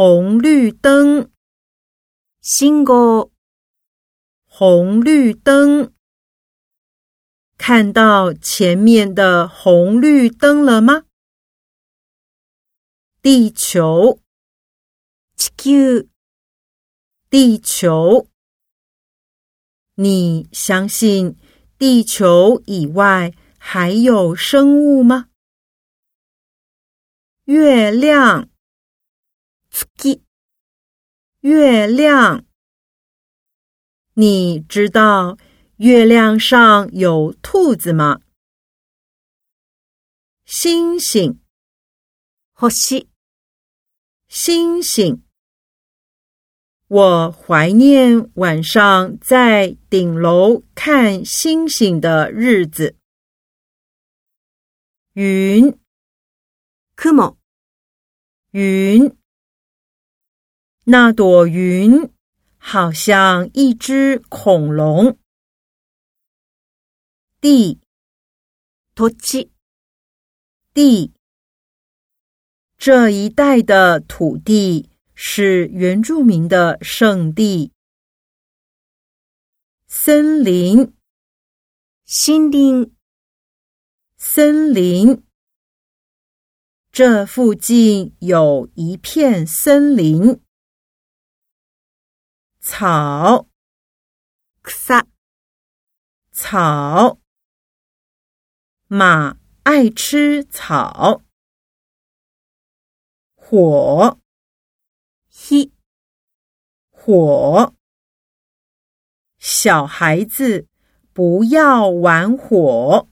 红绿灯，信号，红绿灯。看到前面的红绿灯了吗？地球，地球，地球。你相信地球以外还有生物吗？月亮，月，月亮。你知道？月亮上有兔子吗？星星，星，星星。我怀念晚上在顶楼看星星的日子。云，雲，云。那朵云好像一只恐龙。地，土地，地。这一带的土地是原住民的圣地。森林，森林，森林。这附近有一片森林。草，草，草。马爱吃草。火，火，火。小孩子不要玩火。